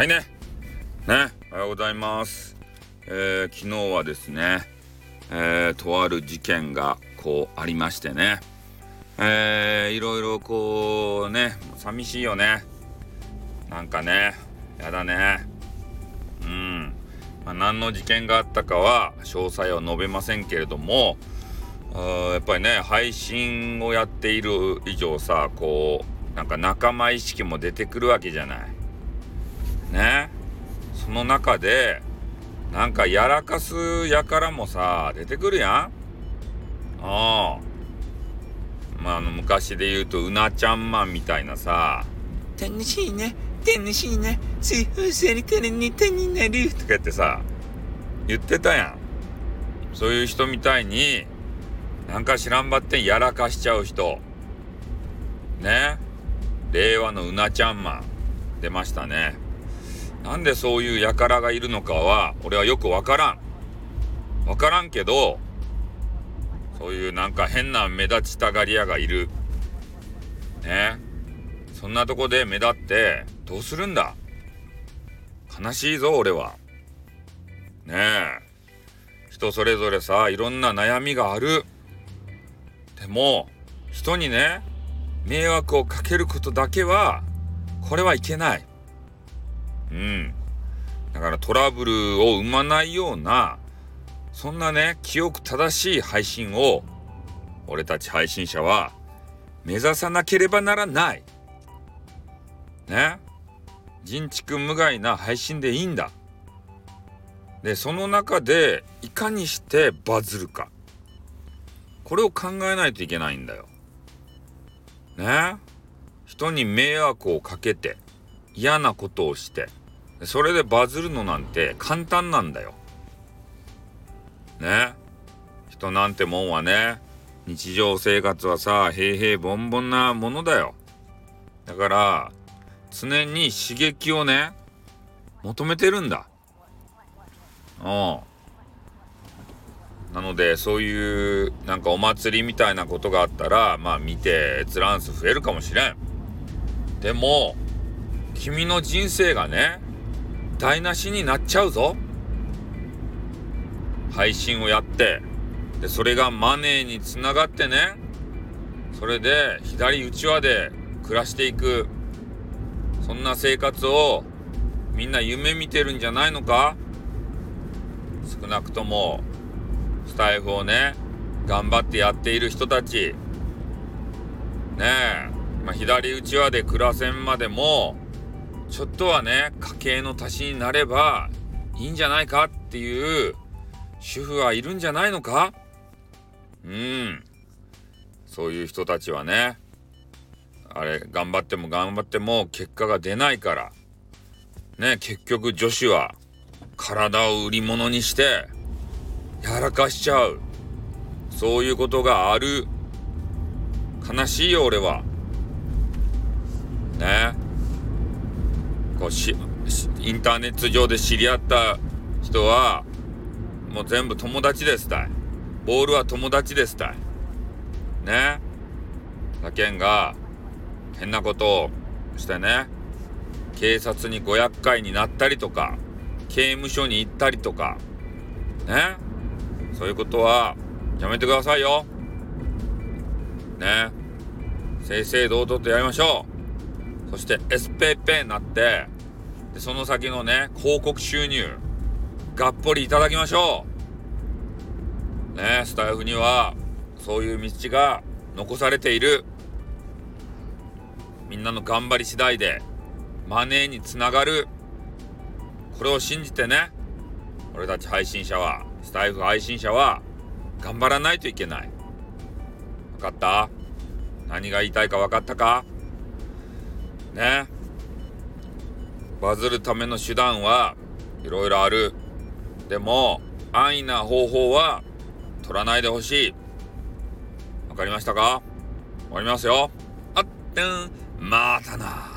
はいね。ね。おはようございます。えー、昨日はですね、えー、とある事件がこうありましてね。えー、いろいろこうね、寂しいよね。なんかね、やだね。うん。まあ、何の事件があったかは詳細は述べませんけれども、やっぱりね、配信をやっている以上さ、こう、なんか仲間意識も出てくるわけじゃない。ね。その中でなんかやらかすやからもさ出てくるやん。ああ。まああの昔で言うとうなちゃんマンみたいなさ。楽しいね。楽しいね。水風船に手に手になる。とか言ってさ言ってたやん。そういう人みたいになんか知らんばってんやらかしちゃう人。ね。令和のうなちゃんマン出ましたねなんでそういう輩がいるのかは俺はよくわからん。わからんけどそういうなんか変な目立ちたがり屋がいる。ねそんなとこで目立ってどうするんだ？悲しいぞ俺は。ねえ人それぞれさいろんな悩みがある。でも人にね迷惑をかけることだけはこれはいけない。うん。だからトラブルを生まないような、そんなね、記憶正しい配信を、俺たち配信者は目指さなければならない。ね。人畜無害な配信でいいんだ。で、その中でいかにしてバズるか。これを考えないといけないんだよ。ね。人に迷惑をかけて嫌なことをしてそれでバズるのなんて簡単なんだよ。ね。人なんてもんはね、日常生活はさ、平々凡々なものだよ。だから、常に刺激をね、求めてるんだ。うん。なので、そういう、なんかお祭りみたいなことがあったら、まあ見て、閲覧数増えるかもしれん。でも、君の人生がね、台無しになっちゃうぞ。配信をやって。でそれがマネーにつながってね。それで左うちわで暮らしていく。そんな生活をみんな夢見てるんじゃないのか。少なくともスタイフをね頑張ってやっている人たち。ねえ、まあ、左うちわで暮らせんまでもちょっとはね家計の足しになればいいんじゃないかっていう主婦はいるんじゃないのか？うん。そういう人たちはねあれ頑張っても頑張っても結果が出ないからね結局女子は体を売り物にしてやらかしちゃう。そういうことがある。悲しいよ俺はねしインターネット上で知り合った人はもう全部友達ですたい。ボールは友達ですたい。ね。だけんが変なことをしてね警察にご厄介になったりとか刑務所に行ったりとかね。そういうことはやめてくださいよ。ね。正々堂々とやりましょう。そして SPP になって、でその先のね、広告収入、がっぽりいただきましょう。ね、スタイフには、そういう道が残されている。みんなの頑張り次第で、マネーにつながる。これを信じてね、俺たち配信者は、スタイフ配信者は、頑張らないといけない。分かった？何が言いたいか分かったか？ね？バズるための手段はいろいろある。でも安易な方法は取らないでほしい。わかりましたか？終わりますよ。あってん。またな。